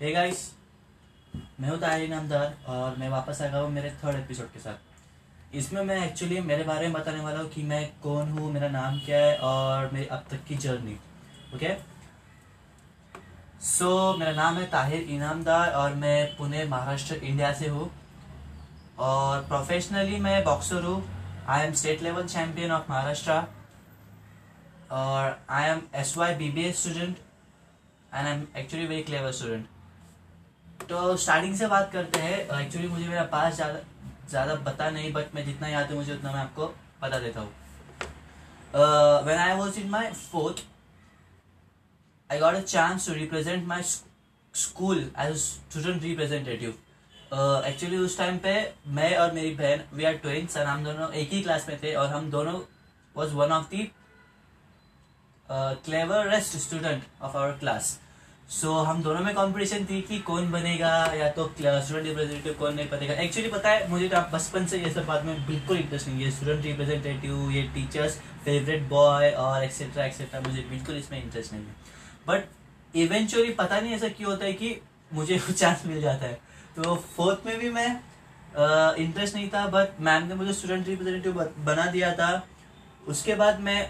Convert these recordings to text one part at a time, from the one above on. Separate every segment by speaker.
Speaker 1: Hey guys मैं हूँ ताहिर नामदार और मैं वापस आ गया हूँ मेरे थर्ड एपिसोड के साथ। इसमें मैं एक्चुअली मेरे बारे में बताने वाला हूँ कि मैं कौन हूँ, मेरा नाम क्या है और मेरी अब तक की जर्नी ओके सो मेरा नाम है ताहिर इनामदार और मैं पुणे, महाराष्ट्र इंडिया से हूँ। और प्रोफेशनली मैं बॉक्सर हूँ। I am state level champion of Maharashtra और I am S Y B B S student and I am actually very clever student तो स्टार्टिंग से बात करते हैं। एक्चुअली मुझे मेरा पास ज़्यादा ज़्यादा पता नहीं बट मैं जितना याद है मुझे उतना मैं आपको बता देता हूँ। When I was in my fourth I got a chance to represent my school as student representative actually उस टाइम पे मैं और मेरी बहन वी आर ट्वेंस और हम दोनों एक ही क्लास में थे और हम दोनों was one of the cleverest student of our class so हम दोनों में कंपटीशन थी कि कौन बनेगा, या तो स्टूडेंट रिप्रेजेंटेटिव कौन नहीं बनेगा एक्चुअली पता है, मुझे तो बचपन से ये सब बात में बिल्कुल इंटरेस्ट नहीं है। स्टूडेंट रिप्रेजेंटेटिव ये टीचर्स फेवरेट बॉय और एक्सेट्रा एक्सेट्रा मुझे बिल्कुल इसमें इंटरेस्ट नहीं है। बट इवेंचुअली पता नहीं ऐसा क्यों होता है कि मुझे चांस मिल जाता है। तो फोर्थ में भी मैं इंटरेस्ट नहीं था बट मैम ने मुझे स्टूडेंट रिप्रेजेंटेटिव बना दिया था। उसके बाद मैं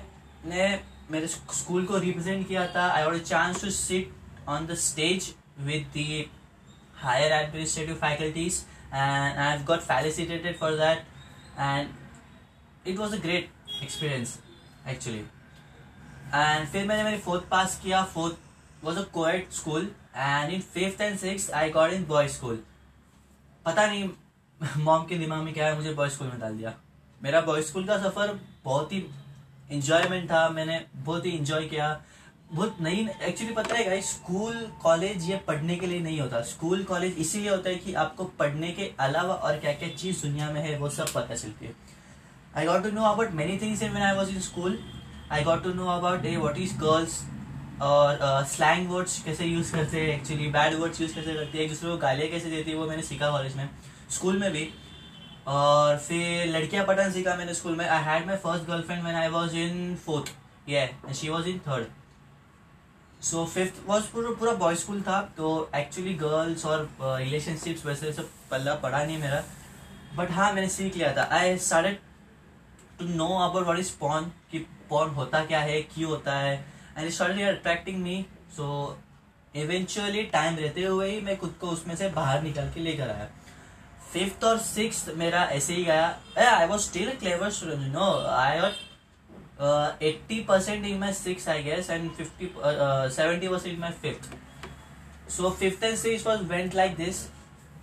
Speaker 1: ने मेरे स्कूल को रिप्रेजेंट किया था। I got chance to sit on the stage with the higher administrative faculties and I've got felicitated for that and it was a great experience actually and फिर मैंने मेरी फोर्थ पास किया fourth was a coed school and in fifth and six I got in boy school पता नहीं mom के दिमाग में क्या है मुझे बॉय स्कूल में डाल दिया मेरा बॉय स्कूल का सफ़र बहुत ही इंजॉयमेंट था मैंने बहुत ही इंजॉय किया बहुत नहीं एक्चुअली पता है गाइस स्कूल कॉलेज ये पढ़ने के लिए नहीं होता। स्कूल कॉलेज इसीलिए होता है कि आपको पढ़ने के अलावा और क्या क्या चीज़ दुनिया में है वो सब पता चलती है। I got to know about many things in I was in school I got to know about a what is girls और स्लैंग uh, वर्ड्स कैसे यूज़ करते हैं एक्चुअली बैड वर्ड्स यूज़ कैसे करते हैं एक दूसरे को गालियाँ कैसे देती है वो मैंने सीखा कॉलेज में। स्कूल में भी। और फिर लड़कियाँ पढ़ना सीखा मैंने स्कूल में। I had my first girlfriend when I was in fourth ये she was in third so fifth was पूरा पूरा बॉय स्कूल था तो एक्चुअली गर्ल्स और रिलेशनशिप्स uh, वैसे सब पल्ला पड़ा नहीं मेरा। बट हाँ मैंने सीख लिया था। I started to know about what is porn कि पॉन होता क्या है क्यों होता है। And started attracting me so eventually time रहते हुए ही मैं खुद को उसमें से बाहर निकल के लेकर आया। फिफ्थ और सिक्स मेरा ऐसे ही गया। I was still clever student no I uh, 80% in my sixth I guess and 50 uh, uh, 70% in my fifth. So fifth and sixth was went like this.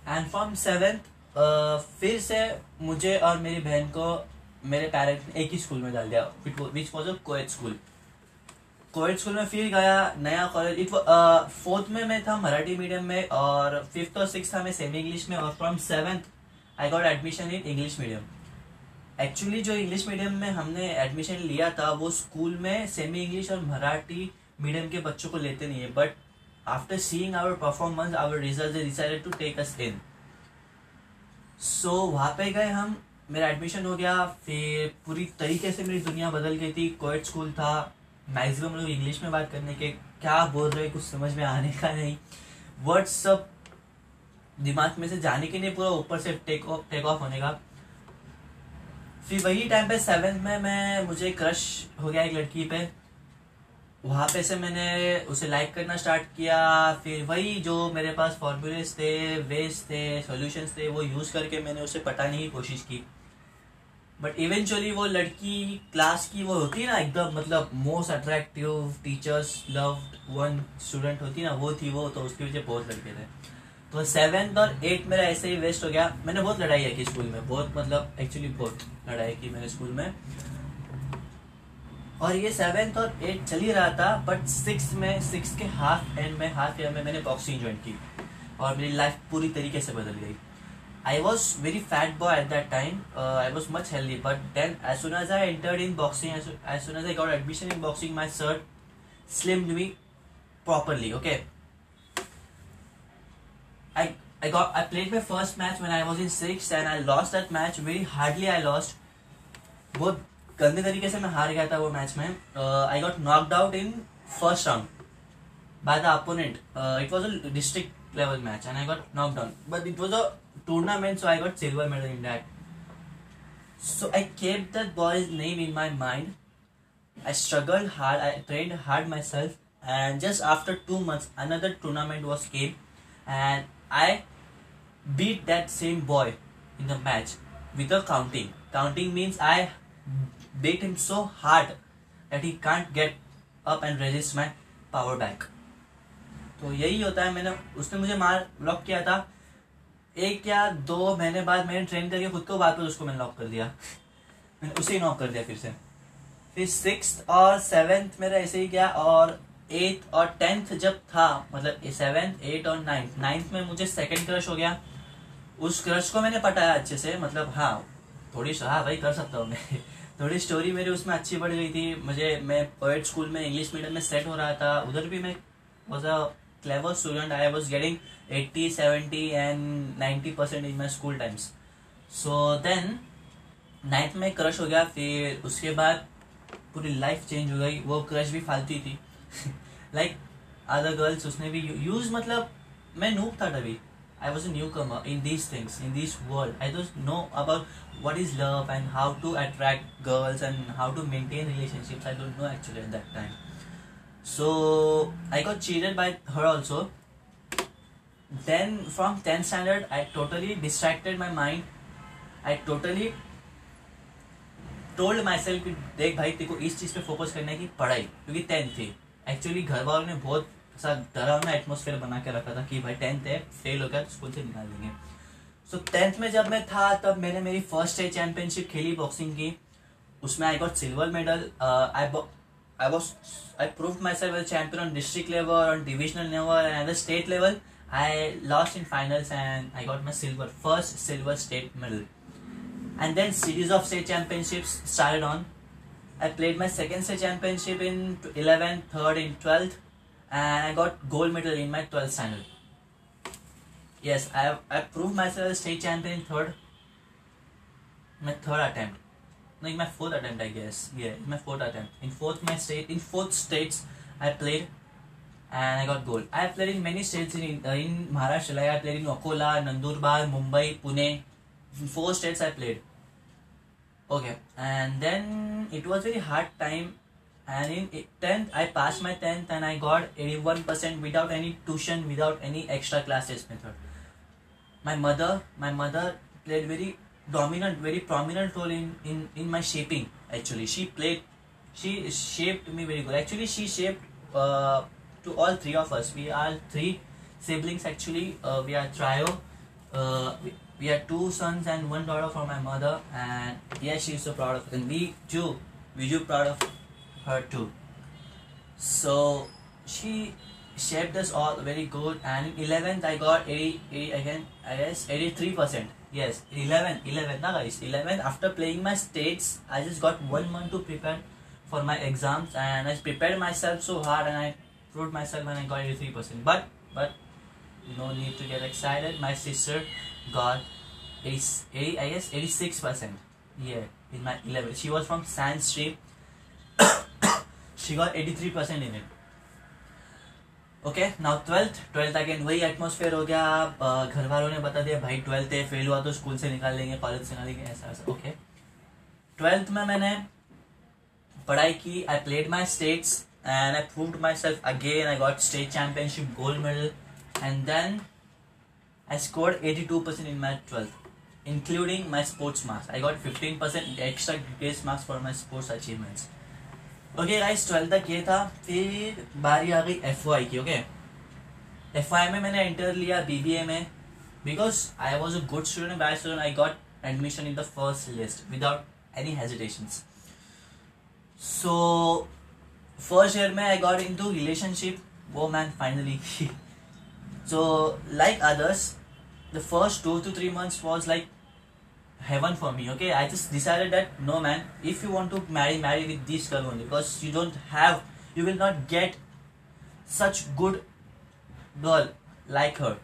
Speaker 1: And from seventh uh, फिर से मुझे और मेरी बहन को मेरे parents ने एक ही स्कूल में डाल दिया which was a coed school coed school में फिर गया नया कॉलेज इट फोर्थ में मैं था मराठी मीडियम में और फिफ्थ और सिक्स था मैं सेमी इंग्लिश में और from seventh I got admission in English medium actually जो इंग्लिश मीडियम में हमने एडमिशन लिया था, वो स्कूल में सेमी इंग्लिश और मराठी मीडियम के बच्चों को लेते नहीं है but after seeing our performance our result decided to take us in so वहाँ पे गए हम, मेरा एडमिशन हो गया, फिर पूरी तरीके से मेरी दुनिया बदल गई थी। कोएट स्कूल था मैक्सिमम लोग इंग्लिश में बात करने के, क्या बोल रहे कुछ समझ में आने का नहीं। वर्ड्स सब दिमाग में से जाने के नहीं पूरा ऊपर से टेक ऑफ़ टेक ऑफ़ होने का। फिर वही टाइम पे सेवेंथ में मैं, मुझे क्रश हो गया एक लड़की पे। वहाँ पे से मैंने उसे लाइक करना स्टार्ट किया। फिर वही जो मेरे पास फॉर्मूलेस थे वेज थे सॉल्यूशंस थे, वो यूज़ करके मैंने उसे पटाने की कोशिश की। बट इवेंचुअली वो लड़की क्लास की वो होती ना, एकदम मतलब most attractive teachers love one student होती ना, वो थी वो तो उसके पीछे बहुत लड़के थे। तो सेवेंथ और एट मेरा ऐसे ही वेस्ट हो गया। मैंने बहुत लड़ाई की स्कूल में, बहुत मतलब एक्चुअली बहुत लड़ाई की मैंने स्कूल में। और ये सेवेंथ और एट चल ही रहा था बट सिक्स में सिक्स के हाफ़ एंड में हाफ़ ईयर में मैंने बॉक्सिंग ज्वाइन की और मेरी लाइफ पूरी तरीके से बदल गई। I was very fat boy at that time I was much healthy but then as soon as I entered in boxing as soon as I got admission in boxing my sir slim me properly okay I I got I played my first match when I was in sixth and I lost that match very hardly I lost बहुत गंदे तरीके से मैं हार गया था वो match में I got knocked out in first round by the opponent. Uh, it was a district level match and I got knocked down. But it was a tournament, so I got silver medal in that. So I kept that boy's name in my mind. I struggled hard. I trained hard myself, and just after two months, another tournament was came, and I beat that same boy in the match with a counting. Counting means I beat him so hard that he can't get up and resist my power back. तो यही होता है मैंने उसने मुझे मार lock किया था एक या दो महीने बाद मैंने ट्रेन करके खुद को वापस उसको मैंने लॉक कर दिया मैंने उसे ही नॉक कर दिया फिर से फिर सिक्स और सेवेंथ मेरा ऐसे ही गया और एट्थ और टेंथ जब था मतलब सेवेंथ एट और नाइन्थ नाइन्थ में मुझे सेकंड क्रश हो गया। उस क्रश को मैंने पटाया अच्छे से मतलब हाँ थोड़ी हाँ भाई कर सकता हूँ मैं। थोड़ी स्टोरी मेरी उसमें अच्छी बढ़ गई थी। मुझे, मैं पोएट स्कूल में इंग्लिश मीडियम में सेट हो रहा था। उधर भी मैं was a clever student I was getting 80 70 and 90 percent in my school times so then ninth में क्रश हो गया। फिर उसके बाद पूरी लाइफ चेंज हो गई। वो क्रश भी फालतू थी। लाइक अदर गर्ल्स उसने भी यूज़ मतलब मैं नूप था तभी. I was new come in this things in this world I don't know about what is love and how to attract girls and how to maintain relationships I don't know actually at that time so I got cheated by her also then from tenth standard I totally distracted my mind I totally told myself देख भाई तेको इस चीज़ पे focus करना है कि पढ़ाई, क्योंकि टेंथ थी। एक्चुअली घर वालों ने बहुत ऐसा डरावना एटमोसफेयर बना के रखा था कि भाई टेंथ है फेल हो गया तो स्कूल से निकाल देंगे। सो टेंथ में जब मैं था, तब मैंने मेरी फ़र्स्ट स्टेट चैंपियनशिप खेली बॉक्सिंग की। उसमें I got silver medal I I I prove myself champion on district level on divisional level and state level I lost in finals and I got my silver first silver state medal and then series of state championships started on. I played my second state championship in 11th, third in 12th, and I got gold medal in my 12th standard. Yes, I have, I proved myself state champion in third. My third attempt. No, in my fourth attempt, I guess. Yeah, in my fourth attempt. In fourth my state, in fourth states, I played, and I got gold. I have played in many states in uh, in Maharashtra. Like I played in Akola, Nandurbar, Mumbai, Pune. In four states I played. Okay, and then it was very hard time. And in 10th, I passed my 10th and I got 81% without any tuition, without any extra classes method. My mother, my mother played very dominant, very prominent role in, in, in my shaping. Actually, she played, she shaped me very good. Actually, she shaped uh, to all three of us. We are three siblings. Actually, uh, we are trio. Uh, we, we had two sons and one daughter from my mother and yeah she's so proud of and we too we too proud of her too. So she shaped us all very good and in 11th i got 80, 80 again i guess 83 percent. Yes 11 11 na guys? 11 after playing my states i just got one month to prepare for my exams and i prepared myself so hard and i proved myself and i got 83 percent. But but no need to get excited. My sister got 80, 80 I guess 86 percent. Yeah, in my 11. She was from science stream. she got 83 percent in it. Okay now twelfth twelfth again वही atmosphere हो गया घर वालों ने बता दिया भाई twelfth है फेल हुआ तो स्कूल से निकाल लेंगे कॉलेज से निकालेंगे ऐसा ऐसा ओके ट्वेल्थ में मैंने पढ़ाई की I played my states and I proved myself again I got state championship gold medal and then I scored 82% in my 12th, including my sports marks. I got 15% extra grace marks for my sports achievements. Okay guys twelfth तक ये था। फिर बारी आ गई F की okay F में मैंने enter लिया बीबीए में। Because I was a good student bad student I got admission in the first list without any hesitation so first year में I got into relationship वो man finally so like others the first two to three months was like heaven for me okay i just decided that no man if you want to marry marry with this girl only because you don't have you will not get such good girl like her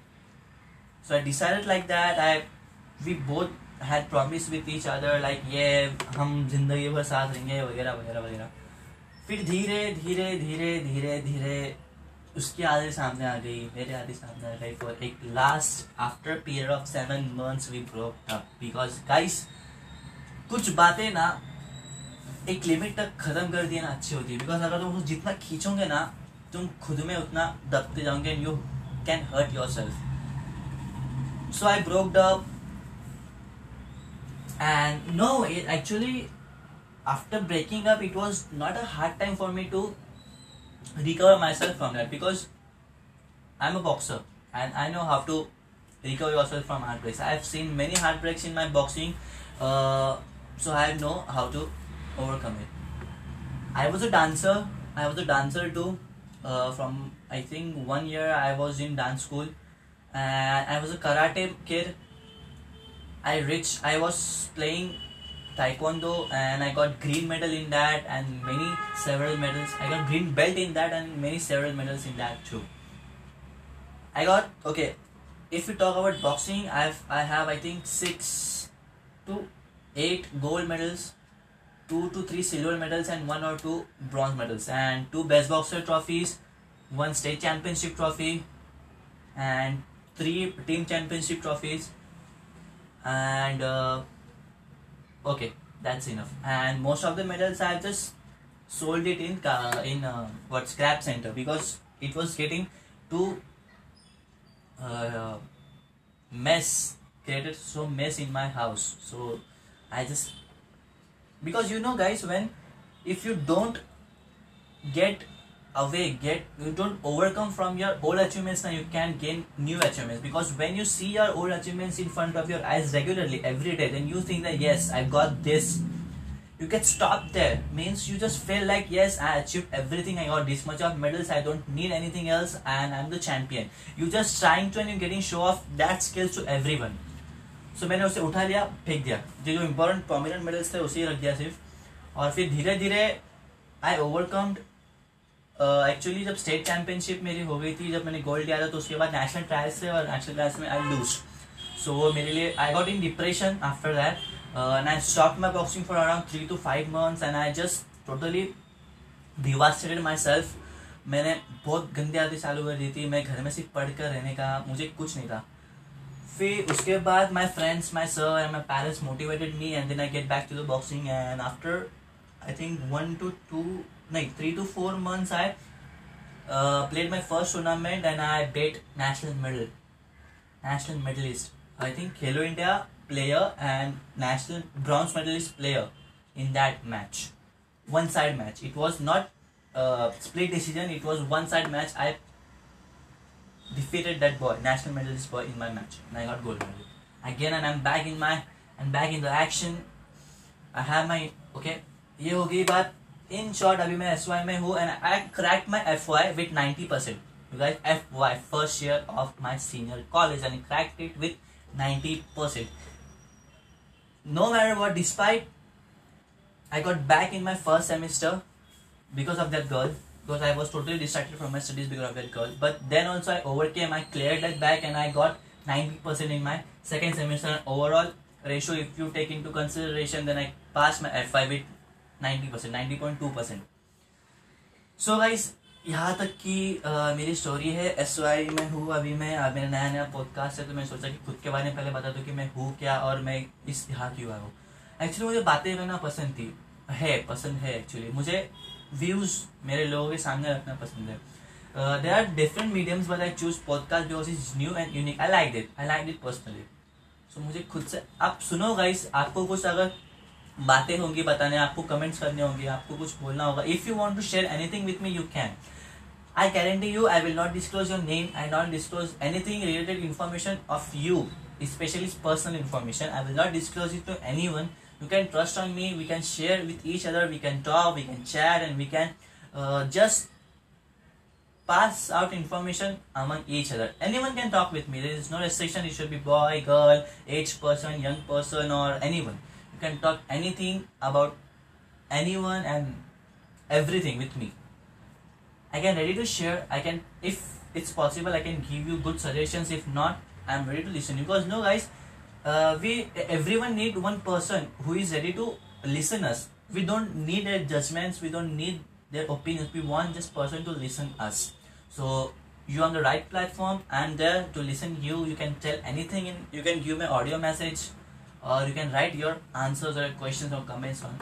Speaker 1: so i decided like that i we both had promised with each other like yeah हम जिंदगी भर साथ रहेंगे वगैरह वगैरह वगैरह फिर धीरे धीरे धीरे धीरे धीरे उसकी आधे सामने आ गई, मेरे आधे सामने आ गई फॉर एक last after period of seven months we broke up because guys कुछ बातें ना एक लिमिट तक खत्म कर दिए ना अच्छी होती है। बिकॉज़ अगर तुम जितना खींचोगे ना, तुम खुद में उतना दबते जाओगे and you can hurt yourself so I broke up no, it actually, after breaking up, it was not a hard time for me to recover myself from that because I'm a boxer and I know how to recover yourself from heartbreaks. I've seen many heartbreaks in my boxing, uh, so I know how to overcome it. I was a dancer. I was a dancer too. Uh, from I think one year I was in dance school, and I was a karate kid. I reached. I was playing taekwondo and I got green medal in that and many several medals. I got green belt in that and many several medals in that too. I got okay. If we talk about boxing, I've I have I think six to eight gold medals, two to three silver medals, and one or two bronze medals, and two best boxer trophies, one state championship trophy, and three team championship trophies, and. Uh, okay that's enough. And most of the medals i just sold it in uh, in uh, what scrap center because it was getting too uh, mess created so mess in my house. So i just because you know guys when if you don't get away get you don't overcome from your old achievements now you can gain new achievements because when you see your old achievements in front of your eyes regularly every day then you think that yes i got this you get stopped there means you just feel like yes i achieved everything i got this much of medals i don't need anything else and i'm the champion you just trying to and you're getting show off that skills to everyone so मैंने उसे उठा लिया फेंक दिया जो जो important prominent medals थे उसे रख दिया सिर्फ और फिर धीरे धीरे आई ओवरकम्ड एक्चुअली uh, जब स्टेट चैंपियनशिप मेरी हो गई थी जब मैंने गोल्ड लिया था तो उसके बाद नेशनल ट्रायल्स से और नेशनल ट्रायल्स में आई लूज सो मेरे लिए I got in depression after that and I stop my boxing for around three to five months and I just totally devastated myself मैंने बहुत गंदी आदतें चालू कर दी थी मैं घर में सिर्फ़ पढ़ कर रहने का मुझे कुछ नहीं था। फिर उसके बाद my friends my sir and my parents motivated me and then I get back to the boxing and after I think one to two like three to four months I uh, played my first tournament and I beat national medal, national medalist. I think Hello India player and national bronze medalist player in that match. One side match. It was not a split decision. It was one side match. I defeated that boy, national medalist boy in my match, and I got gold medal again. And I'm back in my, and back in the action. I have my okay. ये हो गई बात in short अभी मैं S Y में हूँ and I crack my F Y with ninety percent guys FY first year of my senior college and I cracked it with 90%. No matter what, despite I got back in my first semester because of that girl, because I was totally distracted from my studies because of that girl. But then also I overcame, I cleared that back and I got 90% in my second semester. And overall ratio, if you take into consideration, then I passed my FY with ninety percent, ninety point two percent. So guys यहाँ तक की मेरी story है S Y में हूँ अभी मैं मेरा नया नया पॉडकास्ट है तो मैं सोचा कि खुद के बारे में पहले बता दूँ कि मैं हूँ क्या और मैं इस यहाँ क्यों आया हूँ। एक्चुअली मुझे बातें करना पसंद थी, है, पसंद है एक्चुअली मुझे व्यूज़ मेरे लोगों के सामने रखना पसंद है। There are different mediums but I choose podcast because is new and unique I like that I like that personally so मुझे खुद से, आप सुनो गाइस आपको कुछ अगर बातें होंगी, बताने, आपको कमेंट्स करने होंगे, आपको कुछ बोलना होगा। If you want to share anything with me you can I guarantee you I will not disclose your name I not disclose anything related information of you specially personal information I will not disclose it to any one you can trust on me we can share with each other we can talk we can share and we can just pass out information among each other any one can talk with me there is no restriction it should be boy girl age person young person और any one can talk anything about anyone and everything with me. I can ready to share. I can, if it's possible, I can give you good suggestions. If not, I'm ready to listen. Because no, guys, uh, we everyone need one person who is ready to listen us. We don't need their judgments. We don't need their opinions. We want this person to listen us. So you're on the right platform. I'm there to listen you. You can tell anything in you can give me audio message or you can write your answers or questions or comments on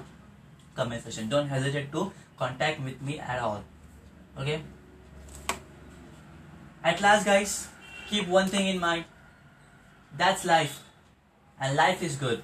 Speaker 1: comment section. Don't hesitate to contact with me at all. Okay. At last guys, keep one thing in mind. That's life. And life is good.